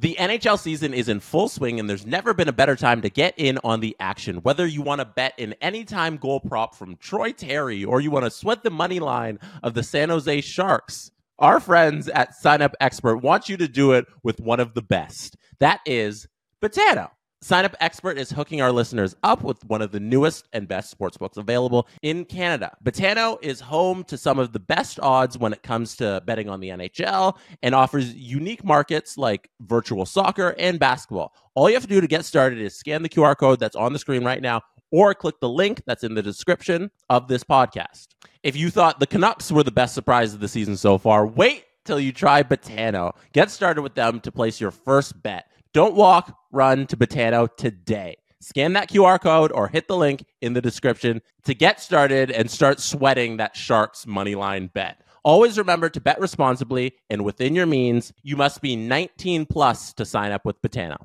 The NHL season is in full swing, and there's never been a better time to get in on the action. Whether you want to bet an anytime goal prop from Troy Terry or you want to sweat the money line of the San Jose Sharks, our friends at Sign Up Expert want you to do it with one of the best. That is Betano. Sign Up Expert is hooking our listeners up with one of the newest and best sportsbooks available in Canada. Betano is home to some of the best odds when it comes to betting on the NHL and offers unique markets like virtual soccer and basketball. All you have to do to get started is scan the QR code that's on the screen right now or click the link that's in the description of this podcast. If you thought the Canucks were the best surprise of the season so far, wait till you try Betano. Get started with them to place your first bet. Don't walk, run to Betano today. Scan that QR code or hit the link in the description to get started and start sweating that Sharks money line bet. Always remember to bet responsibly and within your means. You must be 19 plus to sign up with Betano.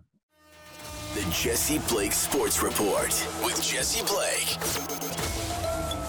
The Jesse Blake Sports Report with Jesse Blake.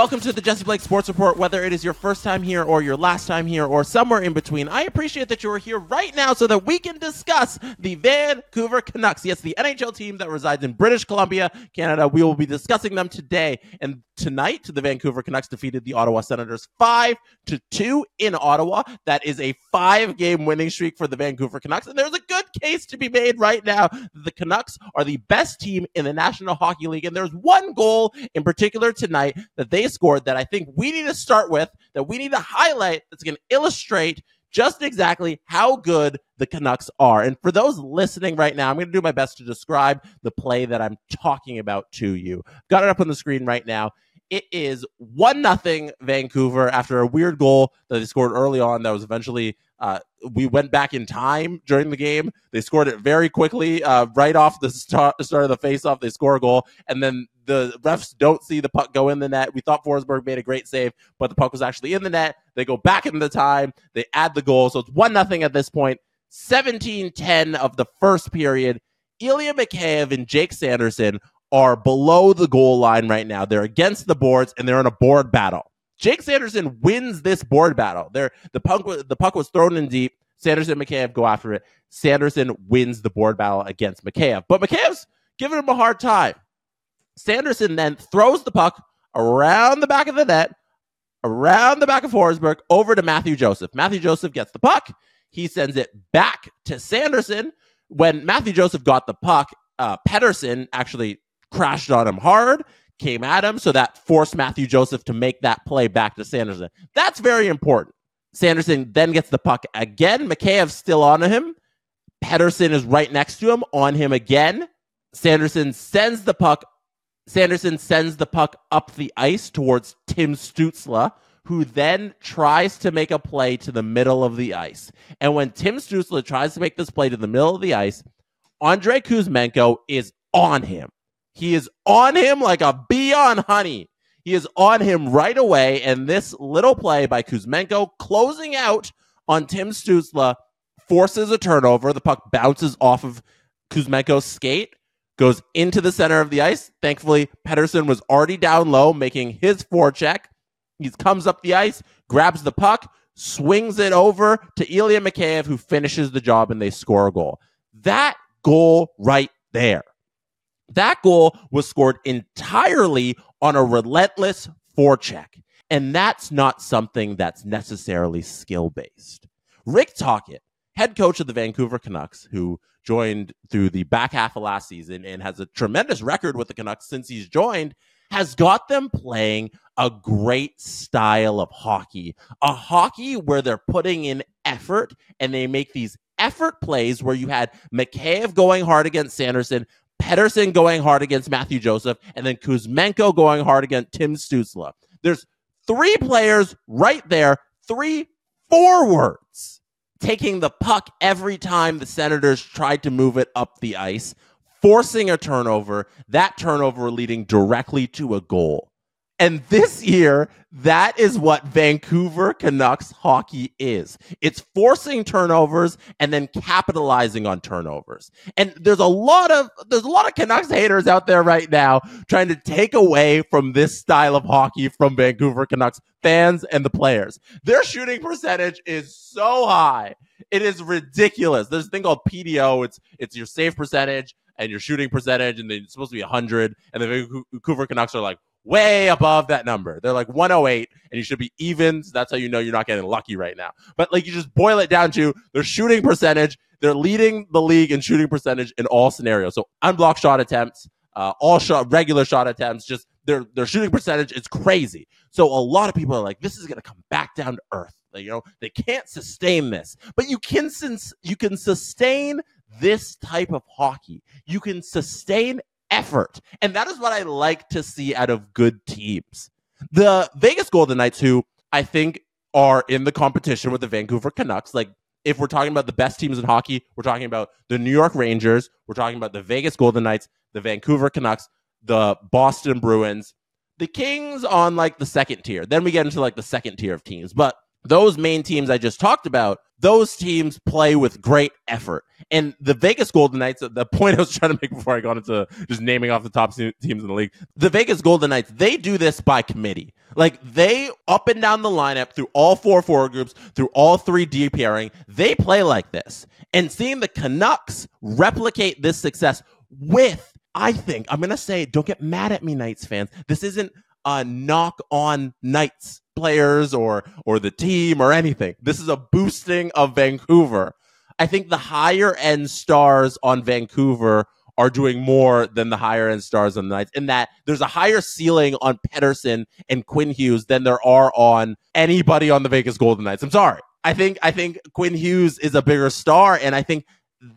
Welcome to the Jesse Blake Sports Report. Whether it is your first time here or your last time here or somewhere in between, I appreciate that you are here right now so that we can discuss the Vancouver Canucks. Yes, the NHL team that resides in British Columbia, Canada. We will be discussing them today. And tonight, the Vancouver Canucks defeated the Ottawa Senators 5 to 2 in Ottawa. That is a five game winning streak for the Vancouver Canucks. And there's a good case to be made right now. The Canucks are the best team in the National Hockey League. And there's one goal in particular tonight that they scored that I think we need to start with, that we need to highlight, that's going to illustrate just exactly how good the Canucks are. And for those listening right now, I'm going to do my best to describe the play that I'm talking about to you. Got it up on the screen right now. It is one nothing Vancouver after a weird goal that they scored early on that was eventually uh, we went back in time during the game. They scored it very quickly, uh, right off the start, start of the faceoff. They score a goal, and then the refs don't see the puck go in the net. We thought Forsberg made a great save, but the puck was actually in the net. They go back in the time. They add the goal, so it's one nothing at this point. 17-10 of the first period. Ilya Mikheyev and Jake Sanderson are below the goal line right now. They're against the boards and they're in a board battle. Jake Sanderson wins this board battle. There, the puck was, the puck was thrown in deep. Sanderson and Mikheyev go after it. Sanderson wins the board battle against Mikheyev, but Mikheyev's giving him a hard time. Sanderson then throws the puck around the back of the net, around the back of Forsberg, over to Matthew Joseph. Matthew Joseph gets the puck. He sends it back to Sanderson. When Matthew Joseph got the puck, uh, Pettersson actually crashed on him hard came at him. So that forced Matthew Joseph to make that play back to Sanderson. That's very important. Sanderson then gets the puck again. Mikheyev's still on him. Pettersson is right next to him, on him again. Sanderson sends the puck. Sanderson sends the puck up the ice towards Tim Stützle, who then tries to make a play to the middle of the ice. And when Tim Stützle tries to make this play to the middle of the ice, Andrei Kuzmenko is on him. He is on him like a bee on honey. He is on him right away. And this little play by Kuzmenko closing out on Tim Stützle forces a turnover. The puck bounces off of Kuzmenko's skate, goes into the center of the ice. Thankfully, Pettersson was already down low, making his forecheck. He comes up the ice, grabs the puck, swings it over to Ilya Mikheyev, who finishes the job, and they score a goal. That goal right there that goal was scored entirely on a relentless forecheck. And that's not something that's necessarily skill based. Rick Tocchet, head coach of the Vancouver Canucks, who joined through the back half of last season and has a tremendous record with the Canucks since he's joined, has got them playing a great style of hockey. A hockey where they're putting in effort and they make these effort plays where you had Mikheyev going hard against Sanderson, Pettersson going hard against Matthew Joseph, and then Kuzmenko going hard against Tim Stützle. There's three players right there, three forwards taking the puck every time the Senators tried to move it up the ice, forcing a turnover, that turnover leading directly to a goal. And this year, that is what Vancouver Canucks hockey is. It's forcing turnovers and then capitalizing on turnovers. And there's a lot of there's a lot of Canucks haters out there right now trying to take away from this style of hockey from Vancouver Canucks fans and the players. Their shooting percentage is so high. It is ridiculous. There's a thing called PDO. It's it's your save percentage and your shooting percentage, and then it's supposed to be 100. And the Vancouver Canucks are like way above that number. They're like 108, and you should be even. So that's how you know you're not getting lucky right now. But like you just boil it down to their shooting percentage. They're leading the league in shooting percentage in all scenarios. So unblocked shot attempts, uh, all shot, regular shot attempts, just their their shooting percentage is crazy. So a lot of people are like, this is to come back down to earth. Like, you know, they can't sustain this, but you can since you can sustain this type of hockey. You can sustain effort, and that is what I like to see out of good teams. The Vegas Golden Knights, who I think are in the competition with the Vancouver Canucks, like if we're talking about the best teams in hockey, we're talking about the New York Rangers, we're talking about the Vegas Golden Knights, the Vancouver Canucks, the Boston Bruins, the Kings on like the second tier. Then we get into like the second tier of teams. But those main teams I just talked about, those teams play with great effort. And the Vegas Golden Knights, the point I was trying to make before I got into just naming off the top teams in the league, the Vegas Golden Knights, they do this by committee. Like they up and down the lineup through all four forward groups, through all three D pairing, they play like this. And seeing the Canucks replicate this success with I think I'm gonna say, don't get mad at me, Knights fans. This isn't a knock on Knights players or or the team or anything. This is a boosting of Vancouver. I think the higher end stars on Vancouver are doing more than the higher end stars on the Knights. In that there's a higher ceiling on Pettersson and Quinn Hughes than there are on anybody on the Vegas Golden Knights. I'm sorry. I think I think Quinn Hughes is a bigger star, and I think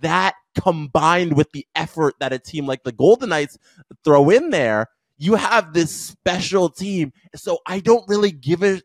that combined with the effort that a team like the Golden Knights throw in there, you have this special team. So I don't really give a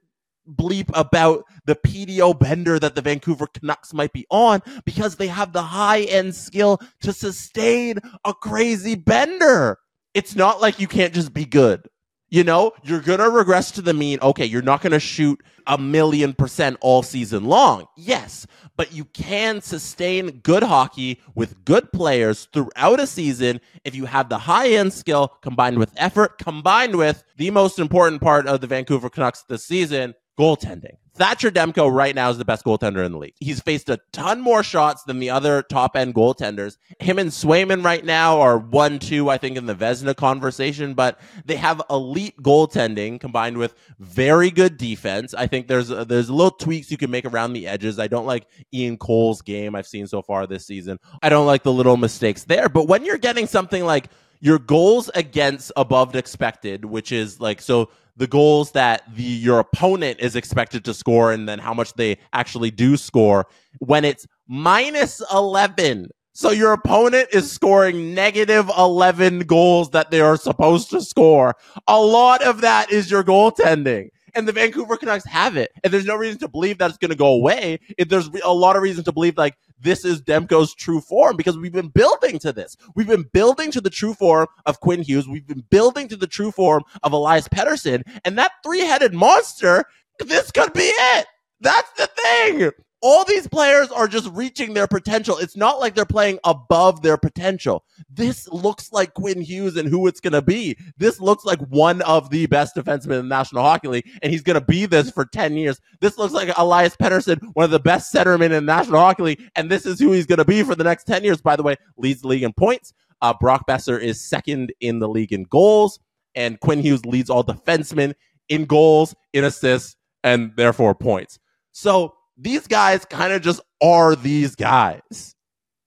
bleep about the PDO bender that the Vancouver Canucks might be on because they have the high end skill to sustain a crazy bender. It's not like you can't just be good. You know, you're going to regress to the mean. Okay, you're not going to shoot a million percent all season long. Yes, but you can sustain good hockey with good players throughout a season if you have the high end skill combined with effort, combined with the most important part of the Vancouver Canucks this season goaltending. Thatcher Demko right now is the best goaltender in the league. He's faced a ton more shots than the other top end goaltenders. Him and Swayman right now are one, two, I think, in the Vezina conversation, but they have elite goaltending combined with very good defense. I think there's uh, there's little tweaks you can make around the edges. I don't like Ian Cole's game I've seen so far this season. I don't like the little mistakes there. But when you're getting something like your goals against above expected, which is like so the goals that the your opponent is expected to score and then how much they actually do score when it's minus 11 so your opponent is scoring negative 11 goals that they are supposed to score a lot of that is your goaltending and the Vancouver Canucks have it. And there's no reason to believe that it's going to go away. If there's a lot of reason to believe like this is Demko's true form because we've been building to this. We've been building to the true form of Quinn Hughes. We've been building to the true form of Elias Pettersson. And that three headed monster, this could be it. That's the thing all these players are just reaching their potential. It's not like they're playing above their potential. This looks like Quinn Hughes and who it's going to be. This looks like one of the best defensemen in the National Hockey League, and he's going to be this for 10 years. This looks like Elias Pettersson, one of the best centermen in the National Hockey League, and this is who he's going to be for the next 10 years. By the way, leads the league in points. Uh, Brock Boeser is second in the league in goals, and Quinn Hughes leads all defensemen in goals, in assists, and therefore points. So, these guys kind of just are these guys.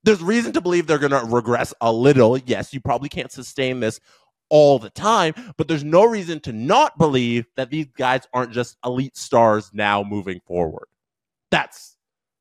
There's reason to believe they're going to regress a little. Yes, you probably can't sustain this all the time, but there's no reason to not believe that these guys aren't just elite stars now moving forward. That's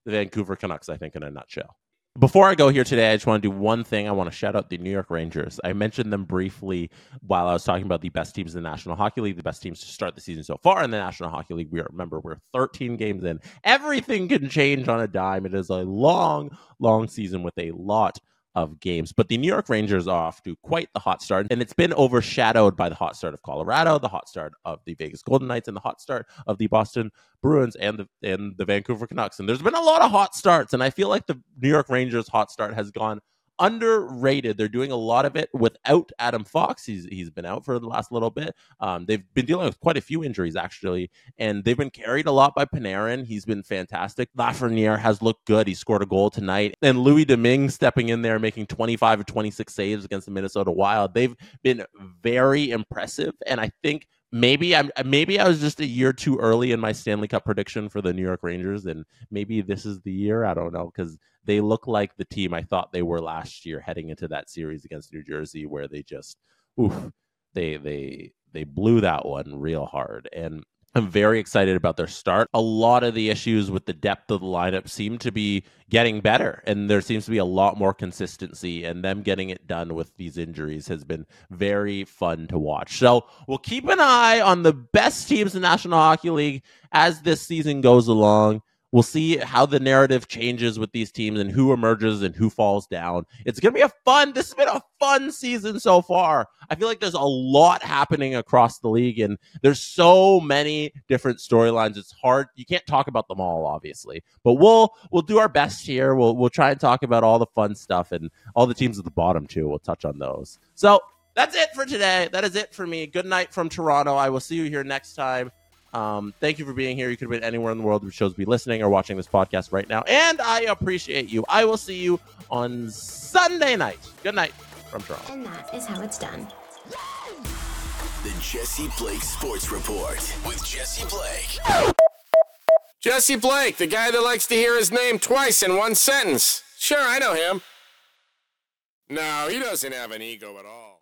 the Vancouver Canucks, I think, in a nutshell. Before I go here today, I just want to do one thing. I want to shout out the New York Rangers. I mentioned them briefly while I was talking about the best teams in the National Hockey League, the best teams to start the season so far in the National Hockey League. We are, remember we're 13 games in. Everything can change on a dime. It is a long, long season with a lot of games. But the New York Rangers are off to quite the hot start, and it's been overshadowed by the hot start of Colorado, the hot start of the Vegas Golden Knights, and the hot start of the Boston Bruins and the and the Vancouver Canucks. And there's been a lot of hot starts, and I feel like the New York Rangers hot start has gone underrated. They're doing a lot of it without Adam Fox. He's he's been out for the last little bit. Um, they've been dealing with quite a few injuries actually, and they've been carried a lot by Panarin. He's been fantastic. Lafreniere has looked good. He scored a goal tonight, and Louis Domingue stepping in there, making 25 or 26 saves against the Minnesota Wild. They've been very impressive, and I think maybe I'm maybe I was just a year too early in my Stanley Cup prediction for the New York Rangers, and maybe this is the year. I don't know because they look like the team I thought they were last year, heading into that series against New Jersey, where they just, oof, they they they blew that one real hard, and I'm very excited about their start. A lot of the issues with the depth of the lineup seem to be getting better, and there seems to be a lot more consistency. And them getting it done with these injuries has been very fun to watch. So we'll keep an eye on the best teams in the National Hockey League as this season goes along. We'll see how the narrative changes with these teams and who emerges and who falls down. It's going to be a fun, this has been a fun season so far. I feel like there's a lot happening across the league and there's so many different storylines. It's hard. You can't talk about them all, obviously, but we'll, we'll do our best here. We'll, we'll try and talk about all the fun stuff and all the teams at the bottom too. We'll touch on those. So that's it for today. That is it for me. Good night from Toronto. I will see you here next time. Um, thank you for being here. You could have been anywhere in the world who shows to be listening or watching this podcast right now. And I appreciate you. I will see you on Sunday night. Good night from Toronto. And that is how it's done. The Jesse Blake Sports Report with Jesse Blake. Jesse Blake, the guy that likes to hear his name twice in one sentence. Sure, I know him. No, he doesn't have an ego at all.